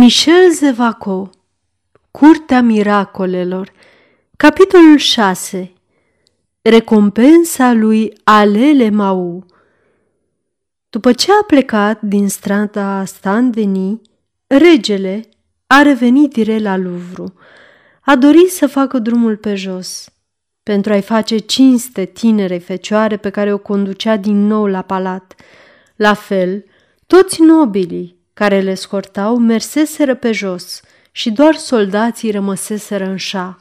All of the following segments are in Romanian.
Michel Zevaco Curtea miracolelor Capitolul 6 Recompensa lui Alele Mau După ce a plecat din strada Stand-Denis, regele a revenit direct la Louvre. A dorit să facă drumul pe jos, pentru a-i face cinste tinerei fecioare pe care o conducea din nou la palat. La fel, toți nobilii care le scortau merseseră pe jos și doar soldații rămăseseră în șa.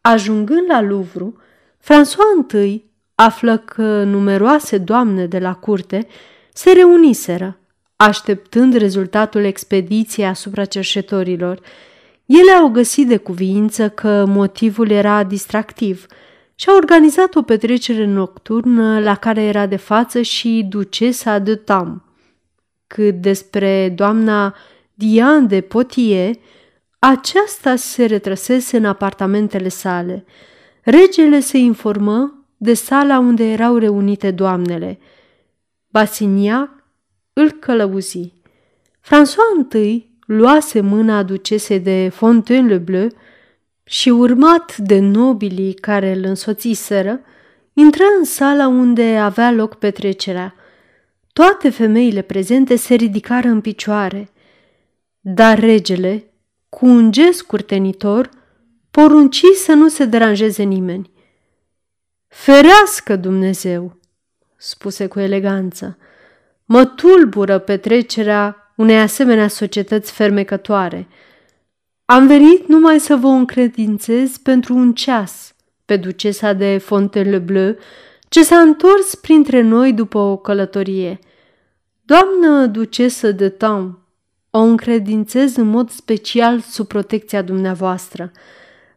Ajungând la Louvre, François I află că numeroase doamne de la curte se reuniseră, așteptând rezultatul expediției asupra cerșetorilor. Ele au găsit de cuviință că motivul era distractiv și au organizat o petrecere nocturnă la care era de față și ducesa de Tam cât despre doamna Diane de Potier, aceasta se retrăsese în apartamentele sale. Regele se informă de sala unde erau reunite doamnele. Basignac îl călăuzi. François I luase mâna ducesei de Fontaine-le-Bleu și, urmat de nobilii care îl însoțiseră, intră în sala unde avea loc petrecerea – toate femeile prezente se ridicară în picioare, dar regele, cu un gest curtenitor, porunci să nu se deranjeze nimeni. Ferească Dumnezeu, spuse cu eleganță, mă tulbură petrecerea unei asemenea societăți fermecătoare. Am venit numai să vă încredințez pentru un ceas pe ducesa de Fontainebleau ce s-a întors printre noi după o călătorie. Doamnă ducesă de Tam, o încredințez în mod special sub protecția dumneavoastră.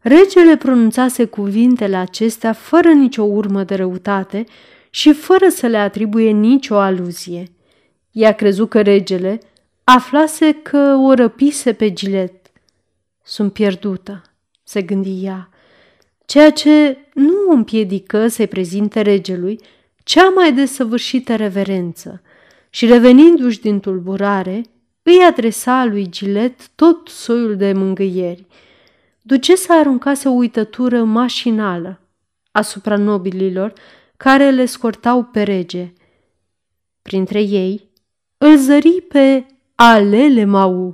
Regele pronunțase cuvintele acestea fără nicio urmă de răutate și fără să le atribuie nicio aluzie. Ea crezut că regele aflase că o răpise pe Gilet. Sunt pierdută, se gândi ea ceea ce nu o împiedică să-i prezinte regelui cea mai desăvârșită reverență și revenindu-și din tulburare, îi adresa lui Gilet tot soiul de mângâieri. Ducesa aruncase o uitătură mașinală asupra nobililor care le scortau pe rege. Printre ei îl zări pe Alele Mau.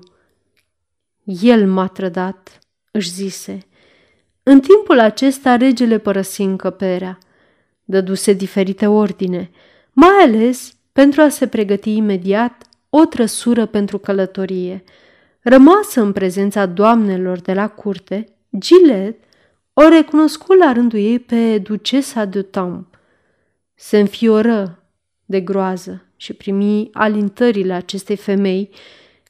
El m-a trădat, își zise – în timpul acesta, regele părăsi încăperea. Dăduse diferite ordine, mai ales pentru a se pregăti imediat o trăsură pentru călătorie. Rămasă în prezența doamnelor de la curte, Gilet o recunoscu la rândul ei pe ducesa de Tom. Se înfioră de groază și primi alintările acestei femei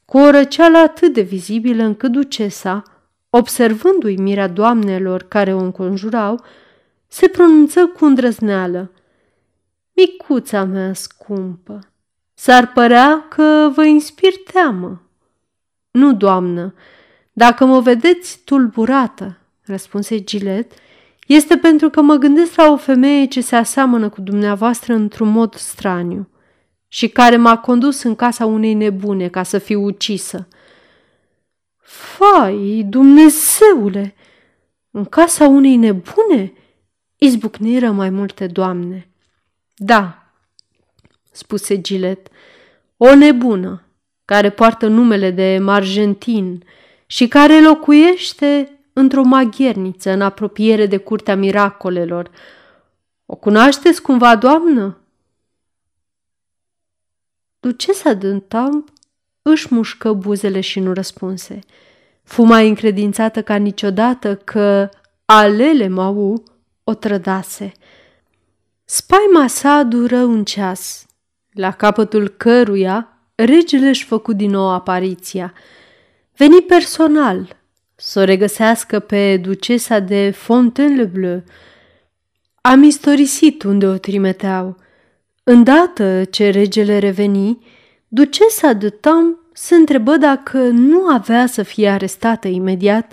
cu o răceală atât de vizibilă încât ducesa observându-i mirea doamnelor care o înconjurau, se pronunță cu îndrăzneală. Micuța mea scumpă, s-ar părea că vă inspir teamă. Nu, doamnă, dacă mă vedeți tulburată, răspunse Gilet, este pentru că mă gândesc la o femeie ce se aseamănă cu dumneavoastră într-un mod straniu și care m-a condus în casa unei nebune ca să fiu ucisă. Fai, Dumnezeule! În casa unei nebune? Izbucniră mai multe doamne. Da, spuse Gilet, o nebună care poartă numele de Margentin și care locuiește într-o magherniță în apropiere de curtea miracolelor. O cunoașteți cumva, doamnă? Ducesa Dântamp își mușcă buzele și nu răspunse. Fu mai încredințată ca niciodată că alele Mau o trădase. Spaima sa dură un ceas, la capătul căruia regele își făcu din nou apariția. Veni personal să o regăsească pe ducesa de Fontainebleau. Am istorisit unde o trimiteau. Îndată ce regele reveni, ducesa de Tam se întrebă dacă nu avea să fie arestată imediat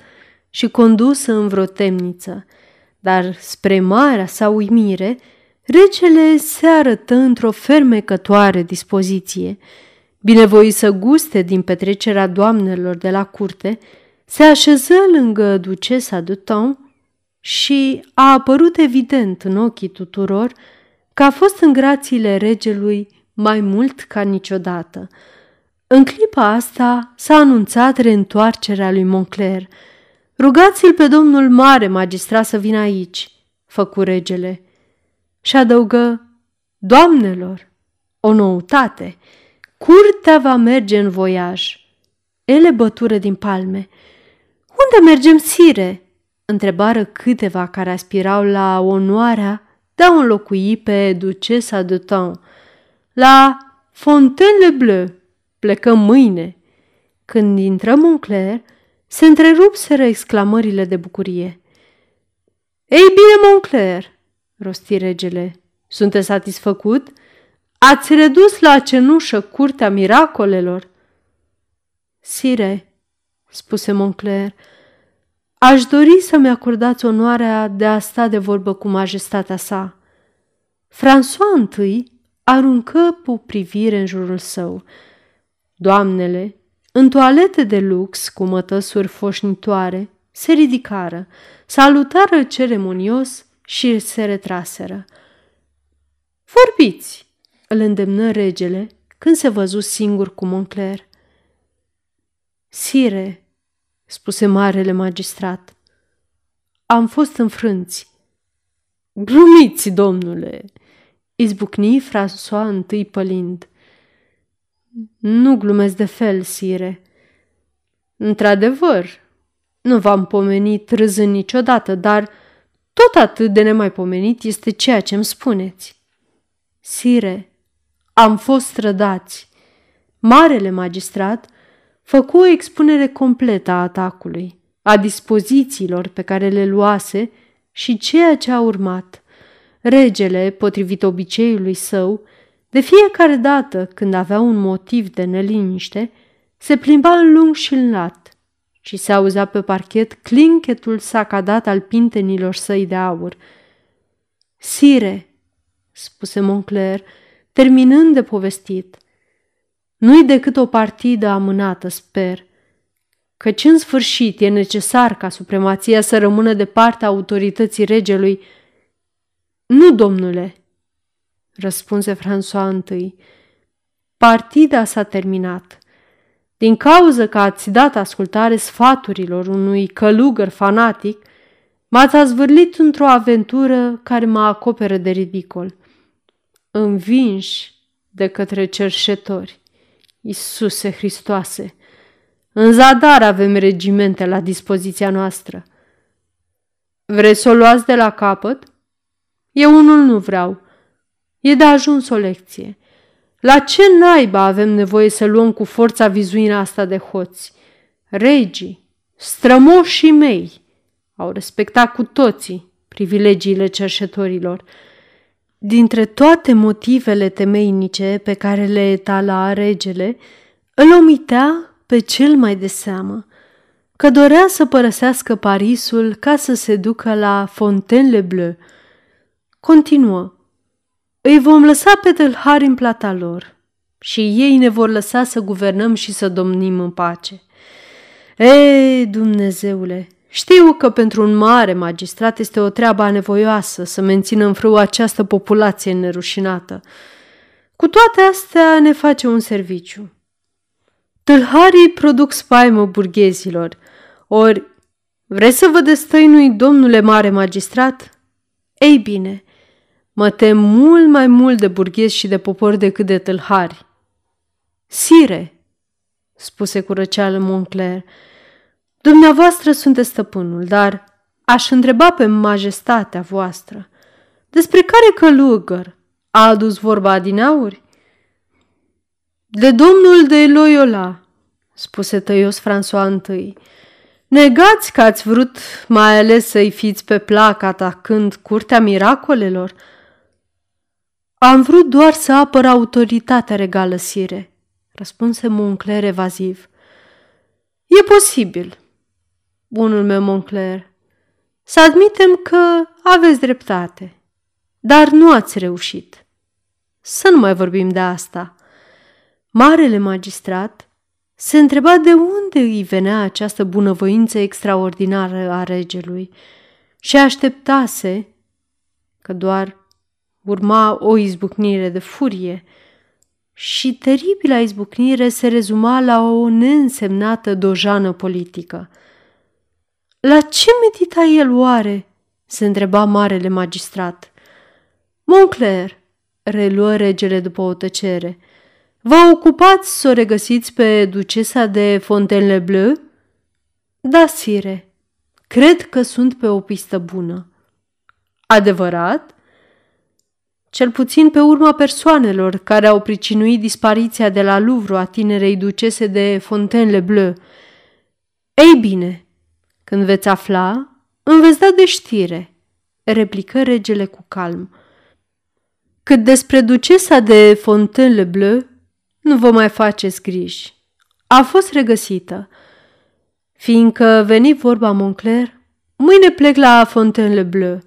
și condusă în vreo temniță, dar spre marea sa uimire, regele se arătă într-o fermecătoare dispoziție. binevoi să guste din petrecerea doamnelor de la curte, se așeză lângă ducesa de Tom și a apărut evident în ochii tuturor că a fost în grațiile regelui mai mult ca niciodată. În clipa asta s-a anunțat reîntoarcerea lui Moncler. Rugați-l pe domnul mare magistrat să vină aici, făcu regele. Și adăugă, doamnelor, o noutate, curtea va merge în voiaj. Ele bătură din palme. Unde mergem, sire?" întrebară câteva care aspirau la onoarea de a înlocui pe ducesa de Temps. La Fontaine-le-Bleu plecăm mâine. Când intră Moncler, se întrerupseră exclamările de bucurie. Ei bine, Moncler, rosti regele, sunteți satisfăcut? Ați redus la cenușă curtea miracolelor? Sire, spuse Moncler, aș dori să-mi acordați onoarea de a sta de vorbă cu majestatea sa. François I aruncă o privire în jurul său. Doamnele, în toalete de lux cu mătăsuri foșnitoare, se ridicară, salutară ceremonios și se retraseră. Vorbiți, îl îndemnă regele când se văzu singur cu Moncler. Sire, spuse marele magistrat, am fost înfrânți. Glumiți, domnule, izbucni François întâi pălind. Nu glumesc de fel, sire. Într-adevăr, nu v-am pomenit râzând niciodată, dar tot atât de nemaipomenit este ceea ce îmi spuneți. Sire, am fost strădați. Marele magistrat făcu o expunere completă a atacului, a dispozițiilor pe care le luase și ceea ce a urmat. Regele, potrivit obiceiului său, de fiecare dată când avea un motiv de neliniște, se plimba în lung și în lat și se auzea pe parchet clinchetul sacadat al pintenilor săi de aur. Sire, spuse Moncler, terminând de povestit, nu-i decât o partidă amânată, sper, căci în sfârșit e necesar ca supremația să rămână de partea autorității regelui. Nu, domnule, răspunse François I. Partida s-a terminat. Din cauză că ați dat ascultare sfaturilor unui călugăr fanatic, m-ați azvârlit într-o aventură care mă acoperă de ridicol. Învinși de către cerșetori. Isuse Hristoase, în zadar avem regimente la dispoziția noastră. Vreți să o luați de la capăt? Eu unul nu vreau. E de ajuns o lecție. La ce naiba avem nevoie să luăm cu forța vizuina asta de hoți? Regii, strămoșii mei, au respectat cu toții privilegiile cerșetorilor. Dintre toate motivele temeinice pe care le etala regele, îl omitea pe cel mai de seamă, că dorea să părăsească Parisul ca să se ducă la Fontaine-le-Bleu. Continuă. Îi vom lăsa pe tâlhari în plata lor și ei ne vor lăsa să guvernăm și să domnim în pace. Ei, Dumnezeule, știu că pentru un mare magistrat este o treabă anevoioasă să mențină în frâu această populație nerușinată. Cu toate astea ne face un serviciu. Tâlharii produc spaimă burghezilor, ori vreți să vă destăinui, domnule mare magistrat? Ei bine, Mă tem mult mai mult de burghezi și de popor decât de tâlhari. Sire, spuse cu răceală Moncler, dumneavoastră sunteți stăpânul, dar aș întreba pe majestatea voastră, despre care călugăr a adus vorba din auri? De domnul de Loyola, spuse tăios François I. Negați că ați vrut mai ales să-i fiți pe plac atacând curtea miracolelor? Am vrut doar să apăr autoritatea regală, sire, răspunse Moncler evaziv. E posibil, bunul meu Moncler, să admitem că aveți dreptate, dar nu ați reușit. Să nu mai vorbim de asta. Marele magistrat se întreba de unde îi venea această bunăvoință extraordinară a regelui și așteptase că doar urma o izbucnire de furie și teribila izbucnire se rezuma la o neînsemnată dojană politică. La ce medita el oare? se întreba marele magistrat. Moncler, reluă regele după o tăcere, vă ocupați să o regăsiți pe ducesa de Fontainebleau? Da, sire, cred că sunt pe o pistă bună. Adevărat? Cel puțin pe urma persoanelor care au pricinuit dispariția de la Louvre a tinerei ducese de Fontainebleau. Ei bine, când veți afla, îmi veți da de știre, replică regele cu calm. Cât despre ducesa de Fontainebleau, nu vă mai faceți griji. A fost regăsită. Fiindcă veni vorba Moncler, mâine plec la Fontainebleau.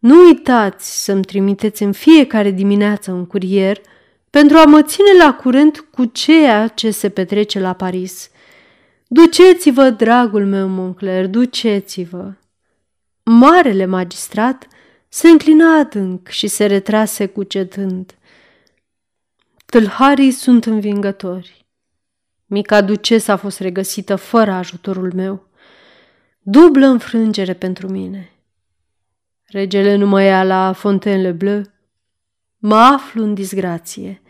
Nu uitați să-mi trimiteți în fiecare dimineață un curier pentru a mă ține la curent cu ceea ce se petrece la Paris. Duceți-vă, dragul meu, Moncler, duceți-vă. Marele magistrat se înclina adânc și se retrase cucetând. Tâlharii sunt învingători. Mica ducesă a fost regăsită fără ajutorul meu. Dublă înfrângere pentru mine. Regele nu mă ia la Fontainebleau. Mă aflu în disgrație.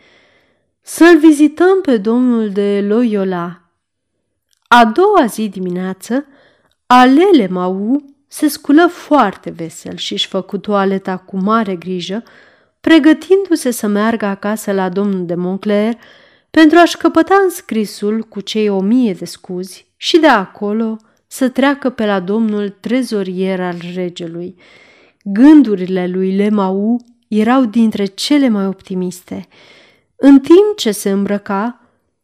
Să-l vizităm pe domnul de Loyola. A doua zi dimineață, Alele Mau se sculă foarte vesel și își făcu toaleta cu mare grijă, pregătindu-se să meargă acasă la domnul de Moncler pentru a-și căpăta înscrisul cu cei o mie de scuzi și de acolo să treacă pe la domnul trezorier al regelui. Gândurile lui Lemau erau dintre cele mai optimiste. În timp ce se îmbrăca,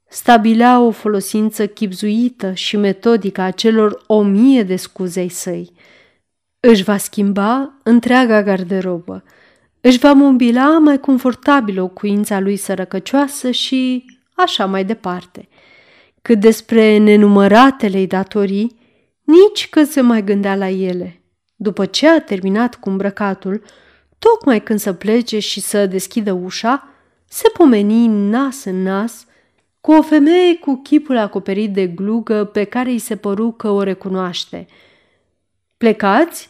stabilea o folosință chipzuită și metodică a celor o mie de scuzei săi. Își va schimba întreaga garderobă, își va mobila mai confortabil locuința lui sărăcăcioasă și așa mai departe. Cât despre nenumăratele datorii, nici că se mai gândea la ele. După ce a terminat cu îmbrăcatul, tocmai când să plece și să deschidă ușa, se pomeni nas în nas cu o femeie cu chipul acoperit de glugă pe care îi se păru că o recunoaște. Plecați?"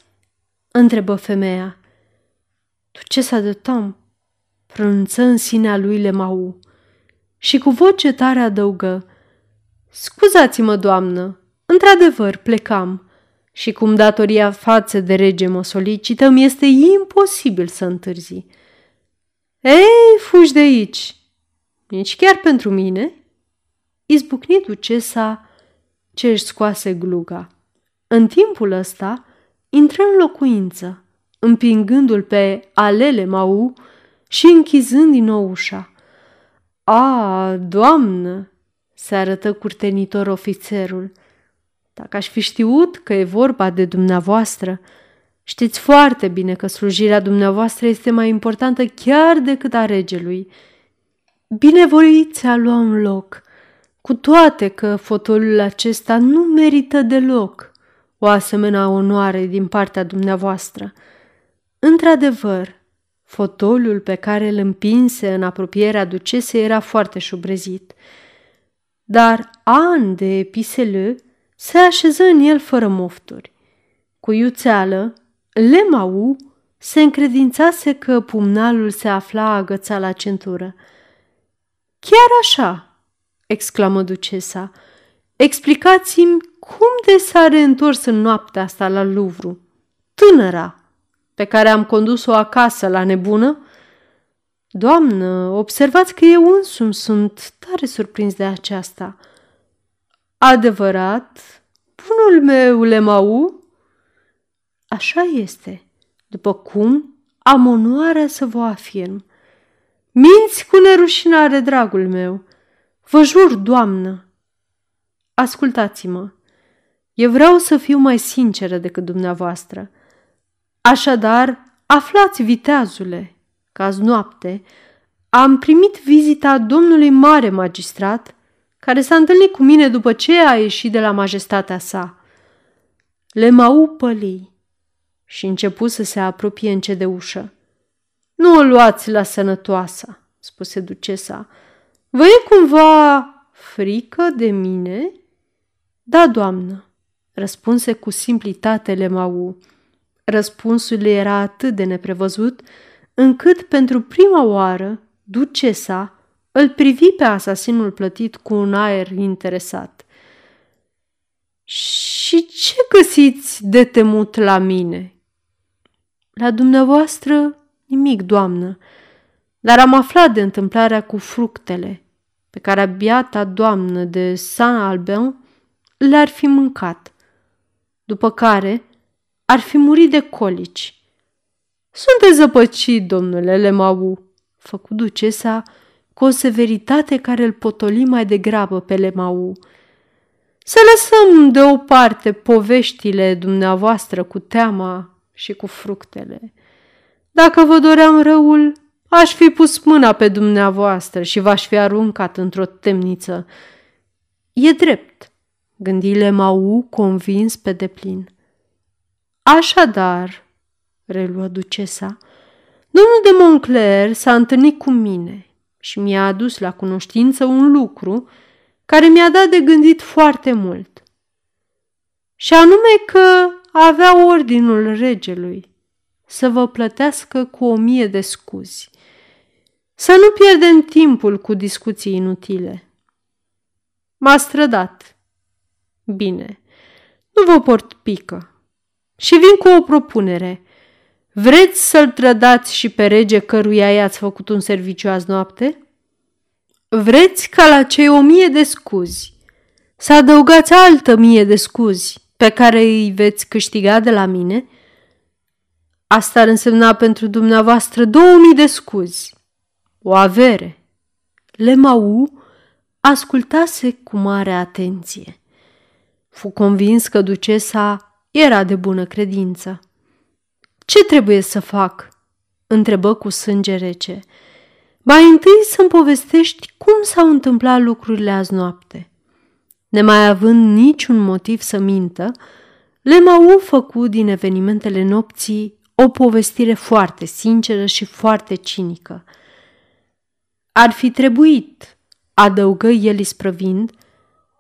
întrebă femeia. Ducesa de Tom, pronunță în sinea lui Lemau și cu voce tare adăugă. Scuzați-mă, doamnă, într-adevăr plecam și cum datoria față de rege mă solicită, mi este imposibil să întârzi. Ei, fugi de aici! Nici chiar pentru mine? Izbucni ducesa ce își scoase gluga. În timpul ăsta, intră în locuință, împingându-l pe Alele Mau și închizând din nou ușa. A, doamnă!" se arătă curtenitor ofițerul. Dacă aș fi știut că e vorba de dumneavoastră, știți foarte bine că slujirea dumneavoastră este mai importantă chiar decât a regelui. Binevoiți a lua un loc, cu toate că fotolul acesta nu merită deloc o asemenea onoare din partea dumneavoastră. Într-adevăr, fotolul pe care îl împinse în apropierea ducesei era foarte șubrezit, dar an de pisele se așeză în el fără mofturi. Cu iuțeală, Lemau se încredințase că pumnalul se afla agățat la centură. Chiar așa!" exclamă ducesa. Explicați-mi cum de s-a reîntors în noaptea asta la Louvre? Tânăra, pe care am condus-o acasă la nebună? Doamnă, observați că eu însumi sunt tare surprins de aceasta. Adevărat, bunul meu Lemau? Așa este, după cum am onoarea să vă afirm. Minți cu nerușinare, dragul meu. Vă jur, doamnă. Ascultați-mă. Eu vreau să fiu mai sinceră decât dumneavoastră. Așadar, aflați, viteazule, că azi noapte am primit vizita domnului mare magistrat, care s-a întâlnit cu mine după ce a ieșit de la majestatea sa. Le mau pălii și început să se apropie încet de ușă. Nu o luați la sănătoasa, spuse ducesa. Vă e cumva frică de mine? Da, doamnă, răspunse cu simplitate Lemau. Răspunsul era atât de neprevăzut, încât pentru prima oară ducesa îl privi pe asasinul plătit cu un aer interesat. Și ce găsiți de temut la mine?" La dumneavoastră nimic, doamnă, dar am aflat de întâmplarea cu fructele pe care abiata doamnă de Saint-Albin le-ar fi mâncat, după care ar fi murit de colici. Sunteți zăpăcit, domnule Lemau, făcu ducesa cu o severitate care îl potoli mai degrabă pe Lemau. Să lăsăm deoparte poveștile dumneavoastră cu teama și cu fructele. Dacă vă doream răul, aș fi pus mâna pe dumneavoastră și v-aș fi aruncat într-o temniță. E drept, gândi Lemau convins pe deplin. Așadar, reluă ducesa, domnul de Moncler s-a întâlnit cu mine și mi-a adus la cunoștință un lucru care mi-a dat de gândit foarte mult. Și anume că avea ordinul regelui să vă plătească cu o mie de scuzi. Să nu pierdem timpul cu discuții inutile. M-a strădat. Bine, nu vă port pică. Și vin cu o propunere. Vreți să-l trădați și pe rege căruia i-ați făcut un serviciu azi noapte? Vreți ca la cei o mie de scuzi să adăugați altă mie de scuzi pe care îi veți câștiga de la mine? Asta ar însemna pentru dumneavoastră 2000 de scuzi, o avere. Lemau ascultase cu mare atenție. Fu convins că ducesa era de bună credință. Ce trebuie să fac?" întrebă cu sânge rece. Mai întâi să-mi povestești cum s-au întâmplat lucrurile azi noapte. Nemai având niciun motiv să mintă, Lemau făcut din evenimentele nopții o povestire foarte sinceră și foarte cinică. Ar fi trebuit, adăugă el isprăvind,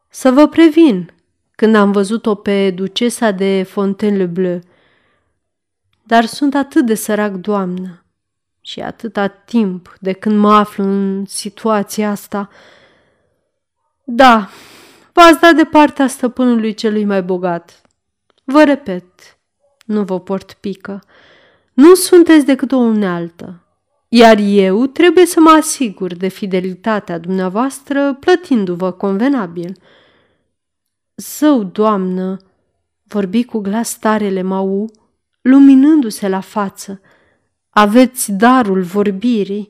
să vă previn când am văzut-o pe ducesa de Fontainebleau. Dar sunt atât de sărac, doamnă, și atâta timp de când mă aflu în situația asta. Da, v-ați dat de partea stăpânului celui mai bogat. Vă repet, nu vă port pică. Nu sunteți decât o unealtă, iar eu trebuie să mă asigur de fidelitatea dumneavoastră plătindu-vă convenabil. Zău, doamnă, vorbi cu glas tare Mau, luminându-se la față. Aveți darul vorbirii.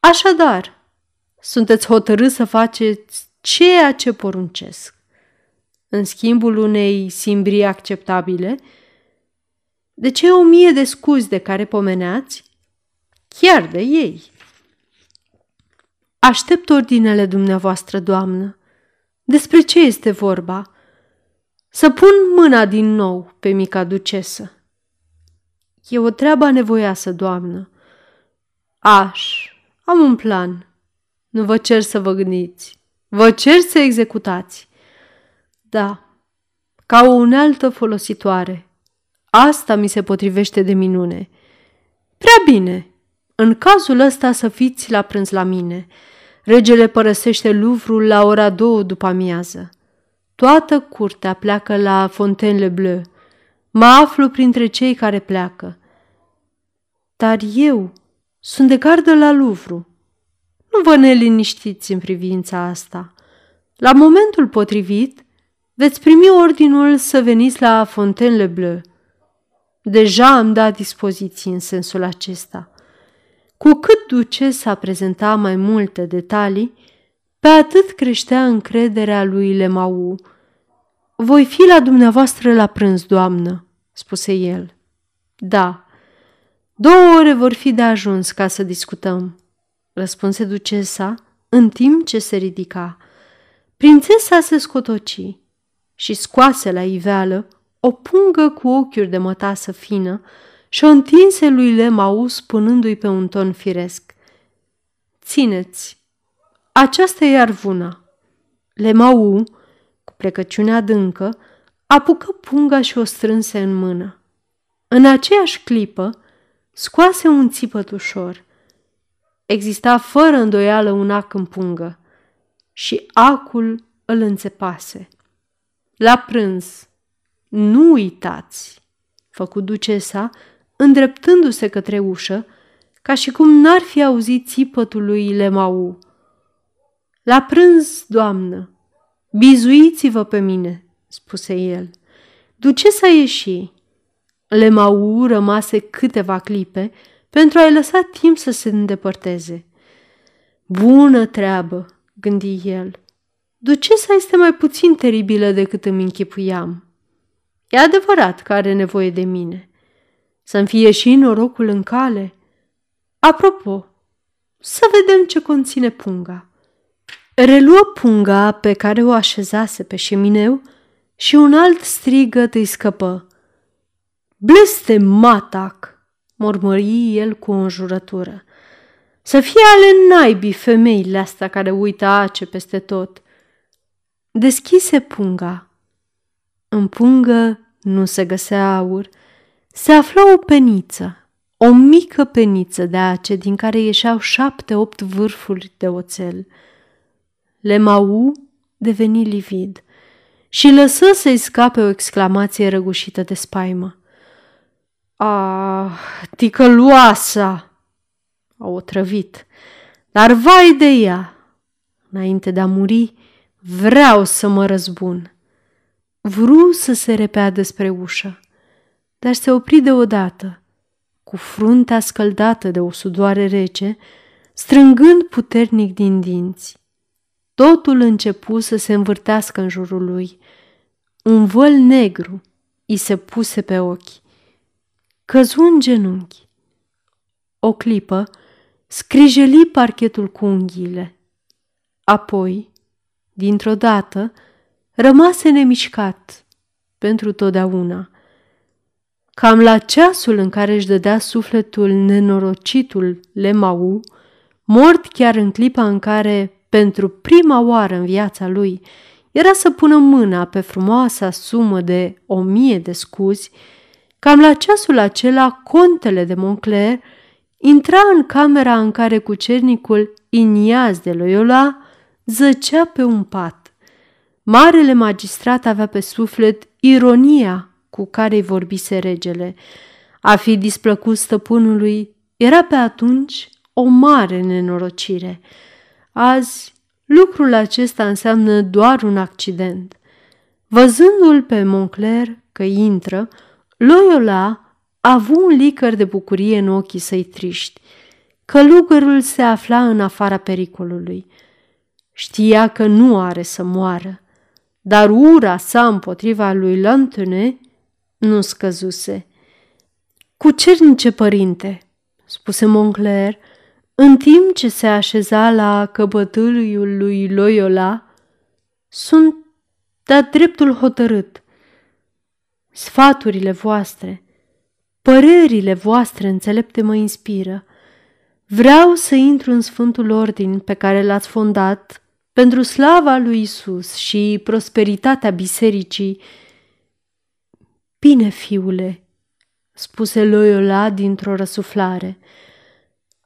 Așadar, sunteți hotărât să faceți ceea ce poruncesc. În schimbul unei simbrii acceptabile, de ce o mie de scuzi de care pomeneați? Chiar de ei. Aștept ordinele dumneavoastră, doamnă. Despre ce este vorba? Să pun mâna din nou pe mica ducesă. E o treabă nevoiasă, doamnă. Aș, am un plan. Nu vă cer să vă gândiți. Vă cer să executați. Da, ca o unealtă folositoare. Asta mi se potrivește de minune. Prea bine, în cazul ăsta să fiți la prânz la mine. Regele părăsește Luvrul la ora două după amiază. Toată curtea pleacă la Fontainebleau. Mă aflu printre cei care pleacă. Dar eu sunt de gardă la Luvru. Nu vă neliniștiți în privința asta. La momentul potrivit, veți primi ordinul să veniți la Fontainebleau. Deja am dat dispoziții în sensul acesta. Cu cât ducesa prezenta mai multe detalii, pe atât creștea încrederea lui Lemau. Voi fi la dumneavoastră la prânz, doamnă, spuse el. Da, două ore vor fi de ajuns ca să discutăm. răspunse ducesa în timp ce se ridica. Prințesa se scotoci și scoase la iveală o pungă cu ochiuri de mătasă fină și o întinse lui Lemau spunându-i pe un ton firesc. Țineți, aceasta e arvuna. Lemau, cu plecăciune adâncă, apucă punga și o strânse în mână. În aceeași clipă, scoase un țipăt ușor. Exista fără îndoială un ac în pungă și acul îl înțepase. La prânz, nu uitați, făcu ducesa, îndreptându-se către ușă, ca și cum n-ar fi auzit țipătul lui Lemau. La prânz, doamnă, bizuiți-vă pe mine, spuse el. Ducesa ieși. Lemau rămase câteva clipe pentru a-i lăsa timp să se îndepărteze. Bună treabă, gândi el. Ducesa este mai puțin teribilă decât îmi închipuiam. E adevărat că are nevoie de mine. Să-mi fie și norocul în cale. Apropo, să vedem ce conține punga. Reluă punga pe care o așezase pe șemineu și un alt strigăt îi scăpă. Bleste matac, mormări el cu o înjurătură. Să fie ale naibii femeile astea care uită ace peste tot. Deschise punga. În pungă nu se găsea aur. Se afla o peniță, o mică peniță de ace din care ieșeau șapte-opt vârfuri de oțel. Lemau deveni livid și lăsă să-i scape o exclamație răgușită de spaimă. Ah, ticăloasa! A otrăvit, dar vai de ea! Înainte de a muri, vreau să mă răzbun. Vru să se repeadă spre ușă, dar se opri deodată, cu fruntea scăldată de o sudoare rece, strângând puternic din dinți. Totul începu să se învârtească în jurul lui. Un văl negru îi se puse pe ochi. Căzu în genunchi. O clipă scrijeli parchetul cu unghiile. Apoi, dintr-o dată, rămase nemișcat pentru totdeauna. Cam la ceasul în care își dădea sufletul nenorocitul Lemau, mort chiar în clipa în care, pentru prima oară în viața lui, era să pună mâna pe frumoasa sumă de o mie de scuzi, cam la ceasul acela, contele de Moncler intra în camera în care cucernicul Iniaz de Loyola zăcea pe un pat. Marele magistrat avea pe suflet ironia cu care îi vorbise regele. A fi displăcut stăpânului era pe atunci o mare nenorocire. Azi, lucrul acesta înseamnă doar un accident. Văzându-l pe Moncler că intră, Loyola a avut un licăr de bucurie în ochii săi triști. Călugărul se afla în afara pericolului. Știa că nu are să moară dar ura sa împotriva lui Lantune nu scăzuse. Cu cernice părinte, spuse Moncler, în timp ce se așeza la căpătâliul lui Loyola, sunt de dreptul hotărât. Sfaturile voastre, părerile voastre înțelepte mă inspiră. Vreau să intru în Sfântul Ordin pe care l-ați fondat pentru slava lui Isus și prosperitatea bisericii. Bine, fiule, spuse Loyola dintr-o răsuflare.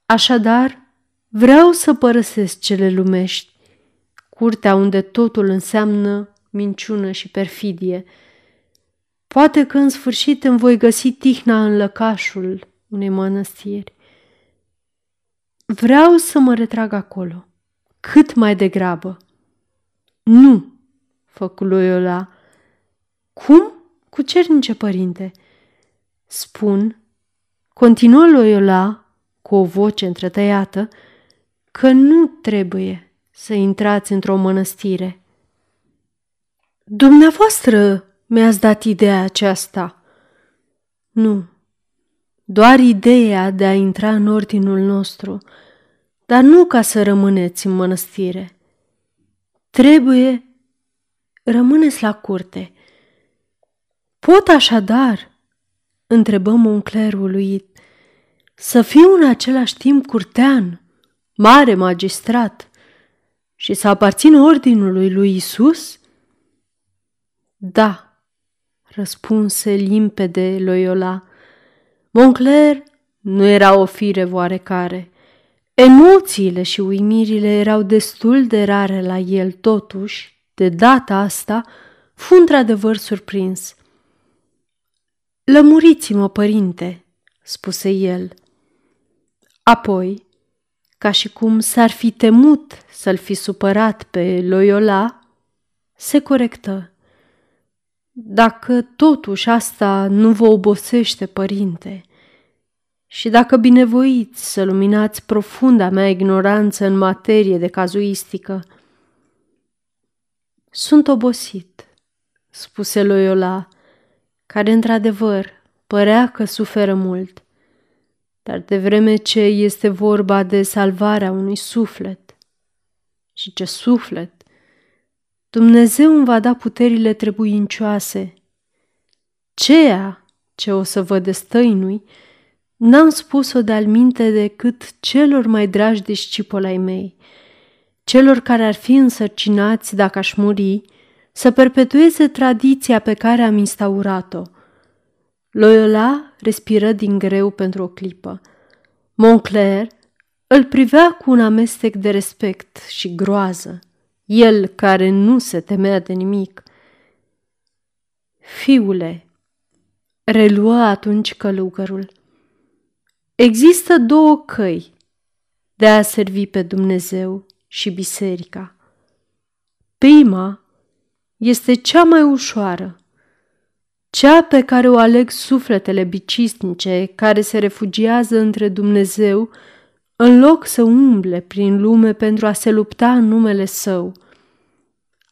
Așadar, vreau să părăsesc cele lumești, curtea unde totul înseamnă minciună și perfidie. Poate că în sfârșit îmi voi găsi tihna în lăcașul unei mănăstiri. Vreau să mă retrag acolo cât mai degrabă. Nu, făcu Loyola. Cum? Cu cernice, părinte. Spun, continuă Loyola cu o voce întretăiată, că nu trebuie să intrați într-o mănăstire. Dumneavoastră mi-ați dat ideea aceasta. Nu, doar ideea de a intra în ordinul nostru – dar nu ca să rămâneți în mănăstire. Trebuie rămâneți la curte. Pot așadar, întrebă Moncler uluit, să fiu în același timp curtean, mare magistrat și să aparțin ordinului lui Isus? Da, răspunse limpede Loyola. Moncler nu era o fire oarecare. Emoțiile și uimirile erau destul de rare la el, totuși, de data asta, fu într-adevăr surprins. Lămuriți-mă, părinte, spuse el. Apoi, ca și cum s-ar fi temut să-l fi supărat pe Loyola, se corectă. Dacă totuși asta nu vă obosește, părinte, și dacă binevoiți să luminați profunda mea ignoranță în materie de cazuistică, sunt obosit, spuse Loyola, care într-adevăr părea că suferă mult. Dar de vreme ce este vorba de salvarea unui suflet, și ce suflet, Dumnezeu îmi va da puterile trebuincioase. Ceea ce o să vă destăinui, n-am spus-o de-al minte decât celor mai dragi discipoli mei, celor care ar fi însărcinați, dacă aș muri, să perpetueze tradiția pe care am instaurat-o. Loyola respiră din greu pentru o clipă. Moncler îl privea cu un amestec de respect și groază, el care nu se temea de nimic. Fiule, reluă atunci călugărul, există două căi de a servi pe Dumnezeu și biserica. Prima este cea mai ușoară, cea pe care o aleg sufletele bicisnice care se refugiază între Dumnezeu în loc să umble prin lume pentru a se lupta în numele său.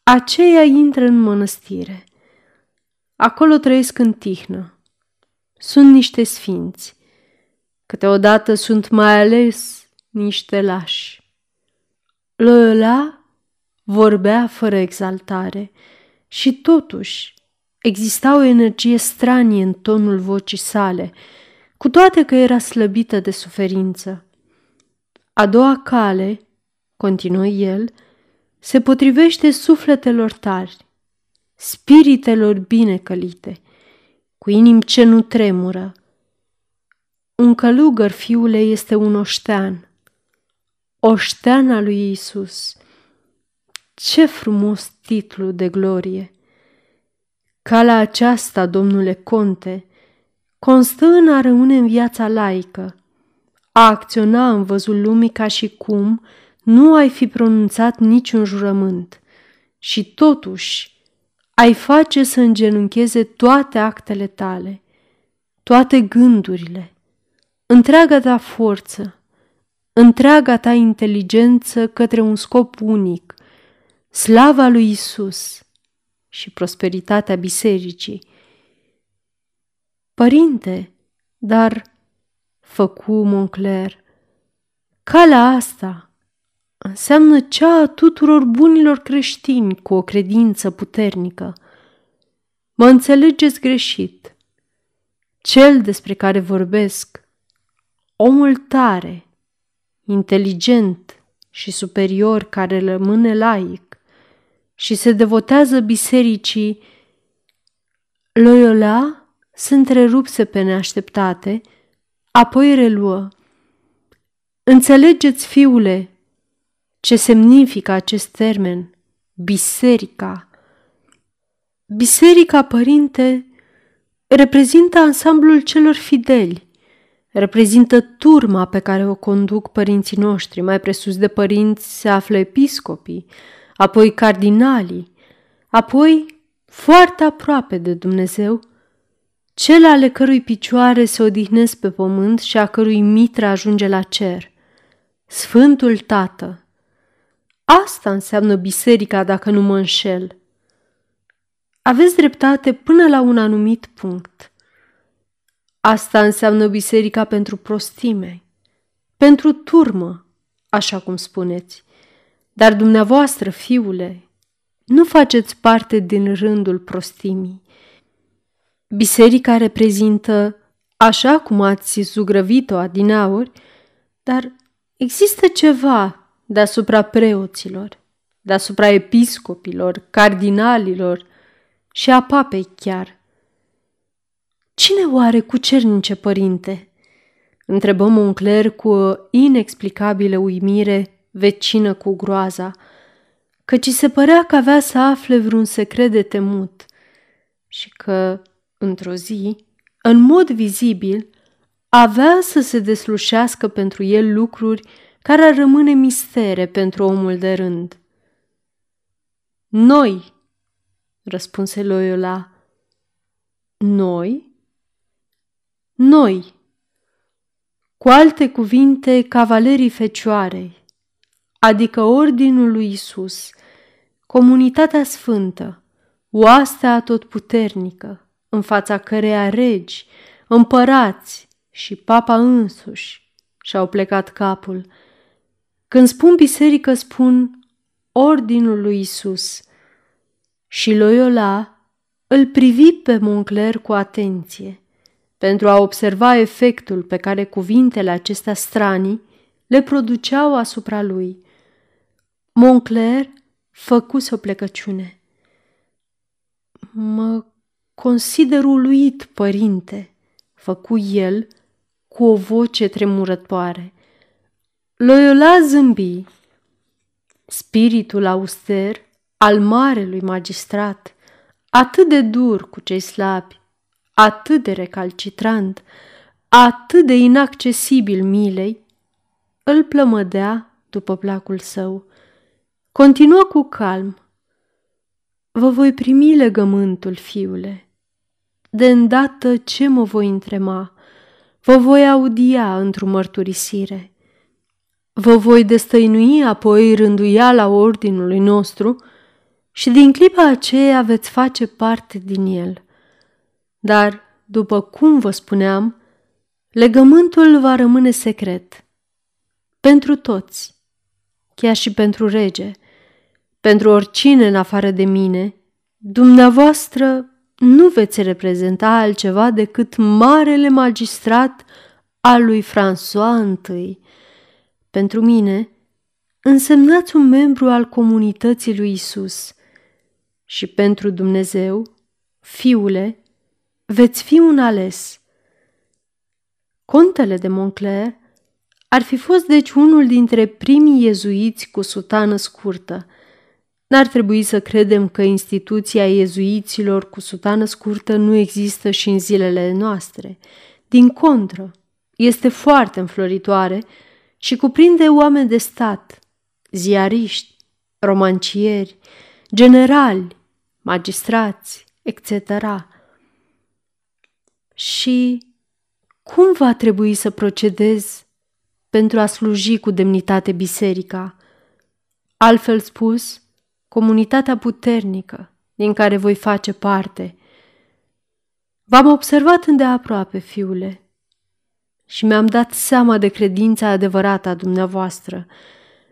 Aceia intră în mănăstire. Acolo trăiesc în tihnă. Sunt niște sfinți. Câteodată sunt mai ales niște lași. Loyola vorbea fără exaltare și totuși exista o energie stranie în tonul vocii sale, cu toate că era slăbită de suferință. A doua cale, continuă el, se potrivește sufletelor tari, spiritelor bine călite, cu inimi ce nu tremură. Un călugăr, fiule, este un oștean, oșteana lui Isus. Ce frumos titlu de glorie! Calea aceasta, domnule conte, constă în a rămâne în viața laică, a acționa în văzul lumii ca și cum nu ai fi pronunțat niciun jurământ. Și totuși ai face să îngenuncheze toate actele tale, toate gândurile, întreaga ta forță, întreaga ta inteligență către un scop unic, slava lui Isus și prosperitatea bisericii. Părinte, dar, făcu Moncler, calea asta înseamnă cea a tuturor bunilor creștini cu o credință puternică. Mă înțelegeți greșit. Cel despre care vorbesc, omul tare, inteligent și superior care rămâne laic și se devotează bisericii, Loyola se întrerupse pe neașteptate, apoi reluă. Înțelegeți, fiule, ce semnifică acest termen, biserica. Biserica, părinte, reprezintă ansamblul celor fideli, reprezintă turma pe care o conduc părinții noștri, mai presus de părinți se află episcopii, apoi cardinalii, apoi, foarte aproape de Dumnezeu, cele ale cărui picioare se odihnesc pe pământ și a cărui mitră ajunge la cer. Sfântul Tată, Asta înseamnă biserica dacă nu mă înșel. Aveți dreptate până la un anumit punct. Asta înseamnă biserica pentru prostime, pentru turmă, așa cum spuneți. Dar dumneavoastră, fiule, nu faceți parte din rândul prostimii. Biserica reprezintă, așa cum ați zugrăvit-o adinauri, dar există ceva deasupra preoților, deasupra episcopilor, cardinalilor și a papei chiar. Cine oare cu cernice, părinte? Întrebăm un cler cu o inexplicabilă uimire vecină cu groaza, căci se părea că avea să afle vreun secret de temut și că, într-o zi, în mod vizibil, avea să se deslușească pentru el lucruri care ar rămâne mistere pentru omul de rând. Noi, răspunse Loyola. Noi? Noi. Cu alte cuvinte, cavalerii fecioarei, adică Ordinul lui Isus, comunitatea sfântă, oastea atotputernică, în fața căreia regi, împărați și papa însuși și-au plecat capul. Când spun biserică, spun Ordinul lui Isus. Și Loyola îl privi pe Moncler cu atenție, pentru a observa efectul pe care cuvintele acestea stranii le produceau asupra lui. Moncler făcuse o plecăciune. Mă consider uluit, părinte, făcu el cu o voce tremurătoare. Loyola zâmbi. Spiritul auster al marelui magistrat, atât de dur cu cei slabi, atât de recalcitrant, atât de inaccesibil milei, îl plămădea după placul său. Continuă cu calm. Vă voi primi legământul, fiule. De îndată ce mă voi întrema, vă voi audia într-o mărturisire. Vă voi destăinui apoi rânduiala ordinului nostru și din clipa aceea veți face parte din el. Dar, după cum vă spuneam, legământul va rămâne secret. Pentru toți, chiar și pentru rege, pentru oricine în afară de mine, dumneavoastră nu veți reprezenta altceva decât marele magistrat al lui François I. Pentru mine, însemnați un membru al comunității lui Isus și pentru Dumnezeu, fiule, veți fi un ales. Contele de Moncler ar fi fost deci unul dintre primii iezuiți cu sutană scurtă – N-ar trebui să credem că instituția iezuiților cu sutană scurtă nu există și în zilele noastre. Din contră, este foarte înfloritoare și cuprinde oameni de stat, ziariști, romancieri, generali, magistrați, etc. Și cum va trebui să procedez pentru a sluji cu demnitate biserica? Altfel spus, comunitatea puternică din care voi face parte. V-am observat îndeaproape, fiule, și mi-am dat seama de credința adevărată a dumneavoastră,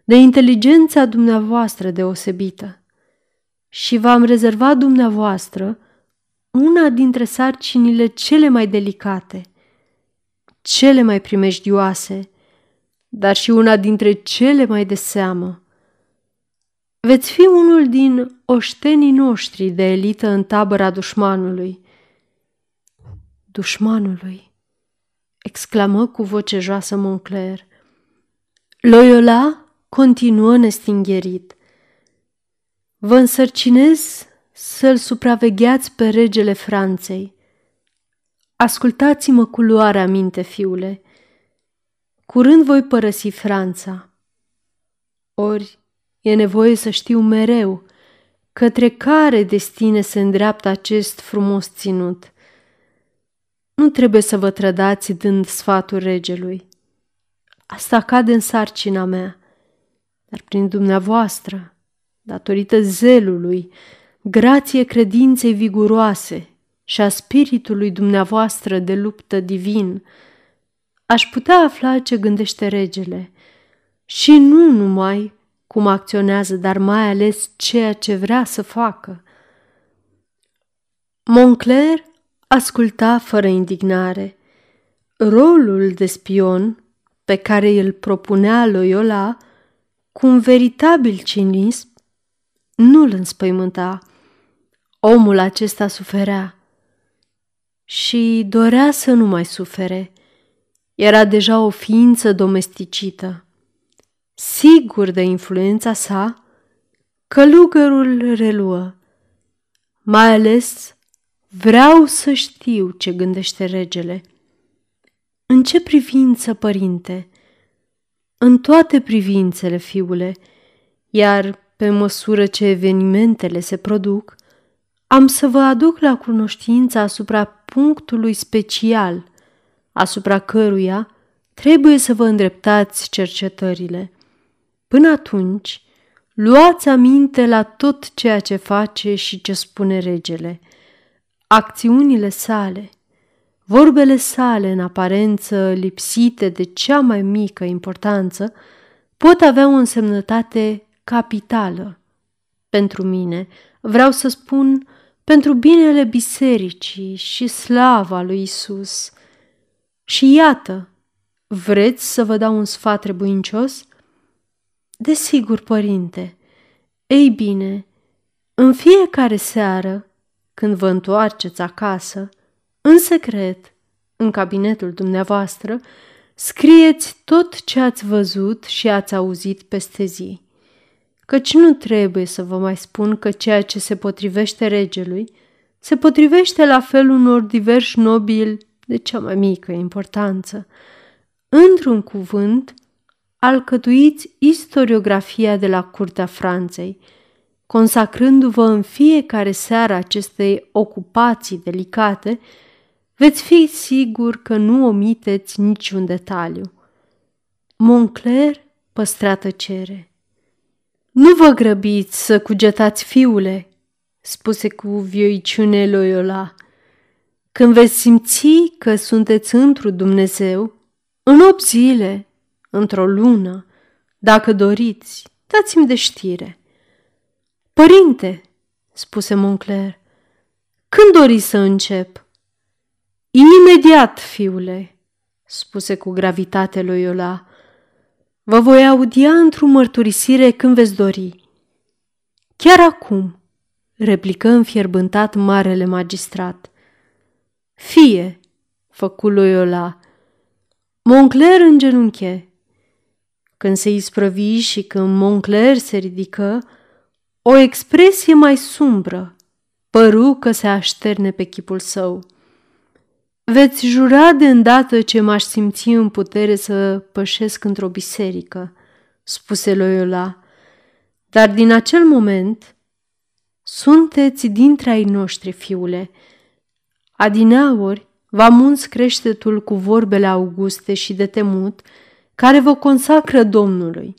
de inteligența dumneavoastră deosebită. Și v-am rezervat dumneavoastră una dintre sarcinile cele mai delicate, cele mai primejdioase, dar și una dintre cele mai de seamă – Veți fi unul din oștenii noștri de elită în tabăra dușmanului. Dușmanului, exclamă cu voce joasă Moncler. Loyola continuă nestingherit. Vă însărcinez să-l supravegheați pe regele Franței. Ascultați-mă cu luarea minte, fiule. Curând voi părăsi Franța. Ori E nevoie să știu mereu către care destine se îndreaptă acest frumos ținut. Nu trebuie să vă trădați dând sfatul regelui. Asta cade în sarcina mea, dar prin dumneavoastră, datorită zelului, grație credinței viguroase și a spiritului dumneavoastră de luptă divin, aș putea afla ce gândește regele și nu numai cum acționează, dar mai ales ceea ce vrea să facă. Moncler asculta fără indignare. Rolul de spion pe care îl propunea Loyola cu un veritabil cinism nu îl înspăimânta. Omul acesta suferea și dorea să nu mai sufere. Era deja o ființă domesticită. Sigur de influența sa, călugărul reluă. Mai ales vreau să știu ce gândește regele. În ce privință, părinte? În toate privințele, fiule, iar pe măsură ce evenimentele se produc, am să vă aduc la cunoștință asupra punctului special, asupra căruia trebuie să vă îndreptați cercetările. Până atunci, luați aminte la tot ceea ce face și ce spune regele. Acțiunile sale, vorbele sale în aparență lipsite de cea mai mică importanță, pot avea o însemnătate capitală. Pentru mine, vreau să spun, pentru binele bisericii și slava lui Isus. Și iată, vreți să vă dau un sfat trebuincios? Desigur, părinte. Ei bine, în fiecare seară, când vă întoarceți acasă, în secret, în cabinetul dumneavoastră, scrieți tot ce ați văzut și ați auzit peste zi căci nu trebuie să vă mai spun că ceea ce se potrivește regelui se potrivește la fel unor diversi nobili de cea mai mică importanță. Într-un cuvânt, alcătuiți istoriografia de la Curtea Franței, consacrându-vă în fiecare seară acestei ocupații delicate, veți fi sigur că nu omiteți niciun detaliu. Moncler păstra tăcere. Nu vă grăbiți să cugetați, fiule, spuse cu vioiciune Loyola. Când veți simți că sunteți întru Dumnezeu, în opt zile, într-o lună, dacă doriți, dați-mi de știre. Părinte, spuse Moncler, când doriți să încep? Imediat, fiule, spuse cu gravitate Loyola. Vă voi audia într-o mărturisire când veți dori. Chiar acum, replică înfierbântat marele magistrat. Fie, făcu Loyola. Moncler genunche. Când se isprăvi și când Moncler se ridică, o expresie mai sumbră păru că se așterne pe chipul său. Veți jura de îndată ce m-aș simți în putere să pășesc într-o biserică, spuse Loyola, dar din acel moment sunteți dintre ai noștri, fiule. Adineauri v-am uns creștetul cu vorbele auguste și de temut, care vă consacră Domnului.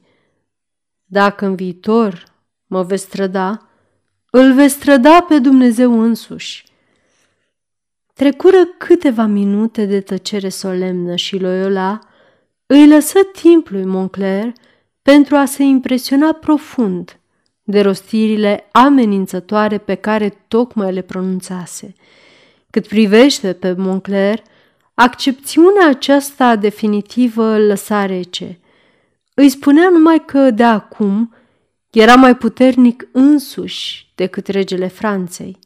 Dacă în viitor mă veți străda, îl veți străda pe Dumnezeu însuși Trecură câteva minute de tăcere solemnă și Loyola îi lăsă timp lui Moncler pentru a se impresiona profund de rostirile amenințătoare pe care tocmai le pronunțase. Cât privește pe Moncler, accepțiunea aceasta definitivă îl lăsa rece. Îi spunea numai că de acum era mai puternic însuși decât regele Franței.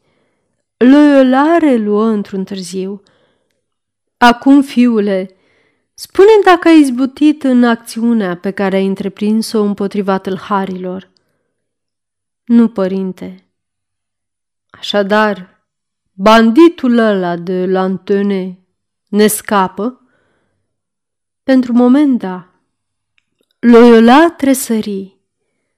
Loyola reluă într-un târziu. Acum, fiule, spune dacă ai izbutit în acțiunea pe care ai întreprins-o împotriva tâlharilor. Nu, părinte. Așadar, banditul ăla de Lantone ne scapă? Pentru moment, da. Loyola tresări.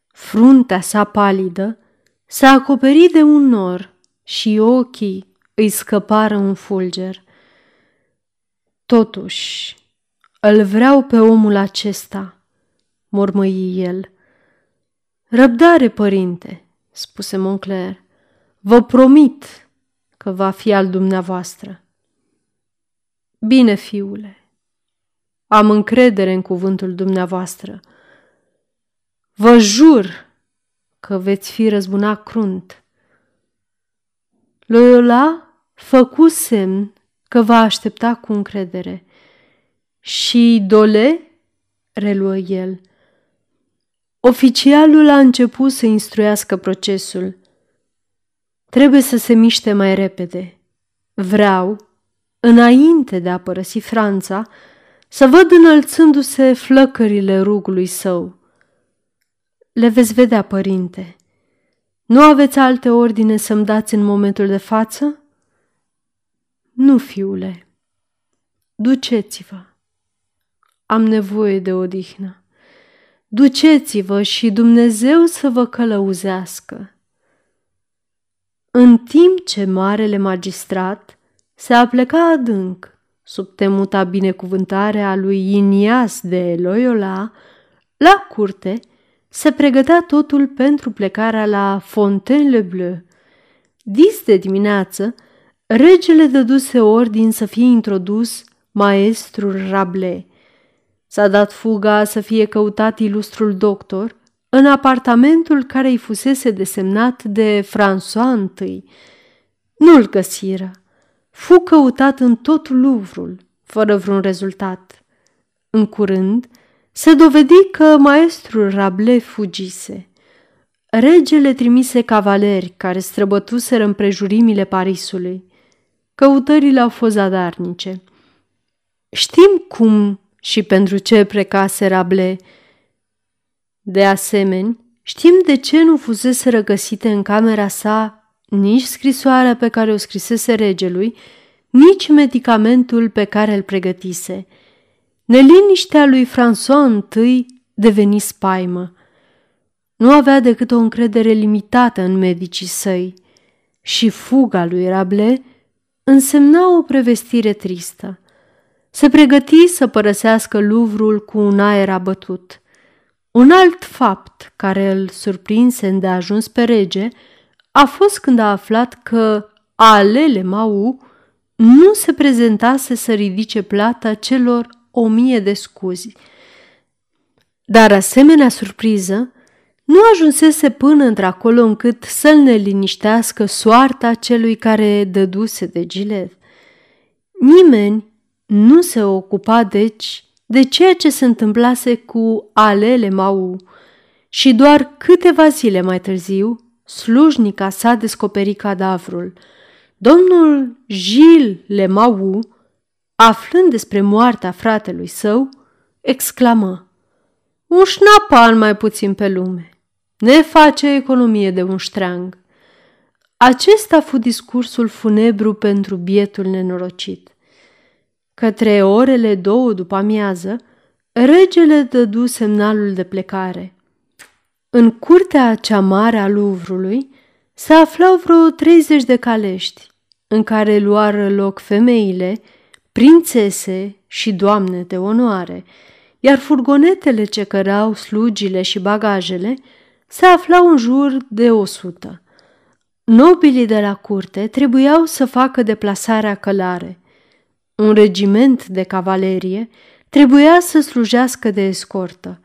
Fruntea sa palidă se acoperi de un nor și ochii îi scăpară un fulger. Totuși, îl vreau pe omul acesta, mormăi el. Răbdare, părinte, spuse Moncler, vă promit că va fi al dumneavoastră. Bine, fiule, am încredere în cuvântul dumneavoastră. Vă jur că veți fi răzbunat crunt. Loyola făcu semn că va aștepta cu încredere. Și Dole, reluă el, oficialul a început să instruiască procesul. Trebuie să se miște mai repede. Vreau, înainte de a părăsi Franța, să văd înălțându-se flăcările rugului său. Le veți vedea, părinte. Nu aveți alte ordine să-mi dați în momentul de față? Nu, fiule. Duceți-vă. Am nevoie de odihnă. Duceți-vă și Dumnezeu să vă călăuzească. În timp ce marele magistrat se apleca adânc sub temuta binecuvântare a lui Inias de Loyola, la curte se pregătea totul pentru plecarea la Fontaine-le-Bleu. Dis de dimineață, regele dăduse ordin să fie introdus maestrul Rabelais. S-a dat fuga să fie căutat ilustrul doctor în apartamentul care îi fusese desemnat de François I. Nu-l găsiră. Fu căutat în tot Luvrul, fără vreun rezultat. În curând, se dovedi că maestrul Rabelais fugise. Regele trimise cavaleri care străbătuseră împrejurimile Parisului. Căutările au fost zadarnice. Știm cum și pentru ce precase Rabelais. De asemenea, știm de ce nu fusese răgăsite în camera sa nici scrisoarea pe care o scrisese regelui, nici medicamentul pe care îl pregătise. Neliniștea lui François I deveni spaimă. Nu avea decât o încredere limitată în medicii săi și fuga lui Rabelais însemna o prevestire tristă. Se pregăti să părăsească Luvrul cu un aer abătut. Un alt fapt care îl surprinse îndeajuns pe rege a fost când a aflat că Alele Mau nu se prezentase să ridice plata celor o mie de scuzi. Dar asemenea surpriză nu ajunsese până într-acolo încât să-l neliniștească soarta celui care dăduse de gilet. Nimeni nu se ocupa, deci, de ceea ce se întâmplase cu Alele Mau și doar câteva zile mai târziu, slujnica s-a descoperit cadavrul. Domnul Gilles Lemau, aflând despre moartea fratelui său, exclamă Un șnapan mai puțin pe lume. Ne face economie de un ștreang. Acesta fu discursul funebru pentru bietul nenorocit. Către orele două după amiază, regele dădu semnalul de plecare. În curtea cea mare a Luvrului se aflau vreo treizeci de calești, în care luară loc femeile, prințese și doamne de onoare, iar furgonetele ce cărau slugile și bagajele se aflau în jur de o sută. Nobilii de la curte trebuiau să facă deplasarea călare – un regiment de cavalerie trebuia să slujească de escortă.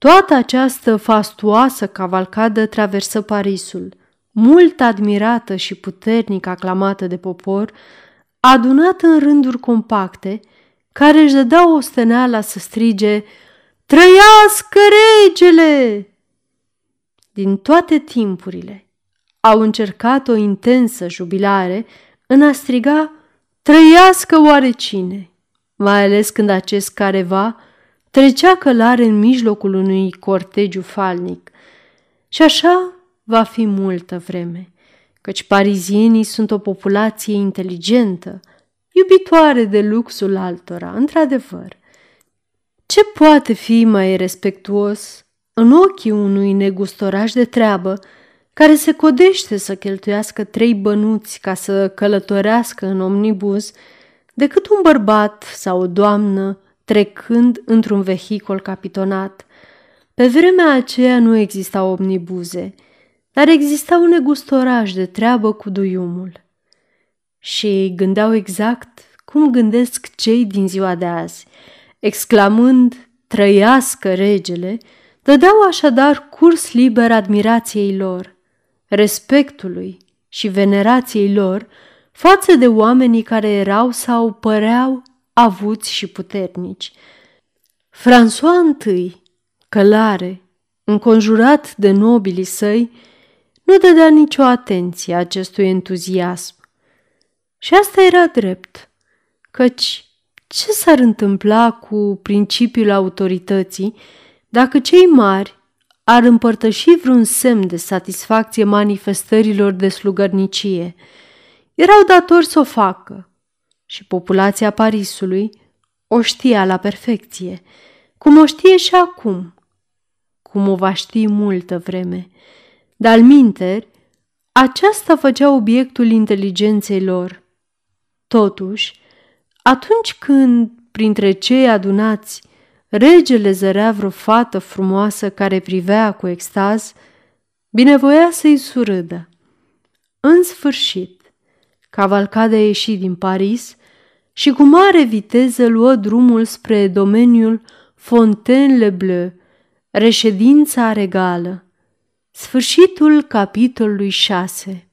Toată această fastuoasă cavalcadă traversă Parisul, mult admirată și puternic aclamată de popor, adunată în rânduri compacte, care își dădeau osteneala să strige Trăiască regele! Din toate timpurile au încercat o intensă jubilare în a striga Trăiască oarecine, mai ales când acest careva trecea călare în mijlocul unui cortegiu falnic. Și așa va fi multă vreme, căci parizienii sunt o populație inteligentă, iubitoare de luxul altora, într-adevăr. Ce poate fi mai respectuos în ochii unui negustoraș de treabă care se codește să cheltuiască trei bănuți ca să călătorească în omnibus, decât un bărbat sau o doamnă trecând într-un vehicol capitonat. Pe vremea aceea nu existau omnibuze, dar exista un negustoraj de treabă cu duiumul. Și gândeau exact cum gândesc cei din ziua de azi, exclamând, trăiască regele, dădeau așadar curs liber admirației lor, respectului și venerației lor față de oamenii care erau sau păreau avuți și puternici. François I, călare, înconjurat de nobilii săi, nu dădea nicio atenție acestui entuziasm. Și asta era drept, căci ce s-ar întâmpla cu principiul autorității dacă cei mari ar împărtăși vreun semn de satisfacție manifestărilor de slugărnicie? Erau datori să o facă și populația Parisului o știa la perfecție, cum o știe și acum, cum o va ști multă vreme. Dar minteri, aceasta făcea obiectul inteligenței lor. Totuși, atunci când, printre cei adunați, regele zărea vreo fată frumoasă care privea cu extaz, binevoia să-i surâdă. În sfârșit, cavalcada ieși din Paris și cu mare viteză luă drumul spre domeniul Fontaine-le-Bleu, reședința regală. Sfârșitul capitolului 6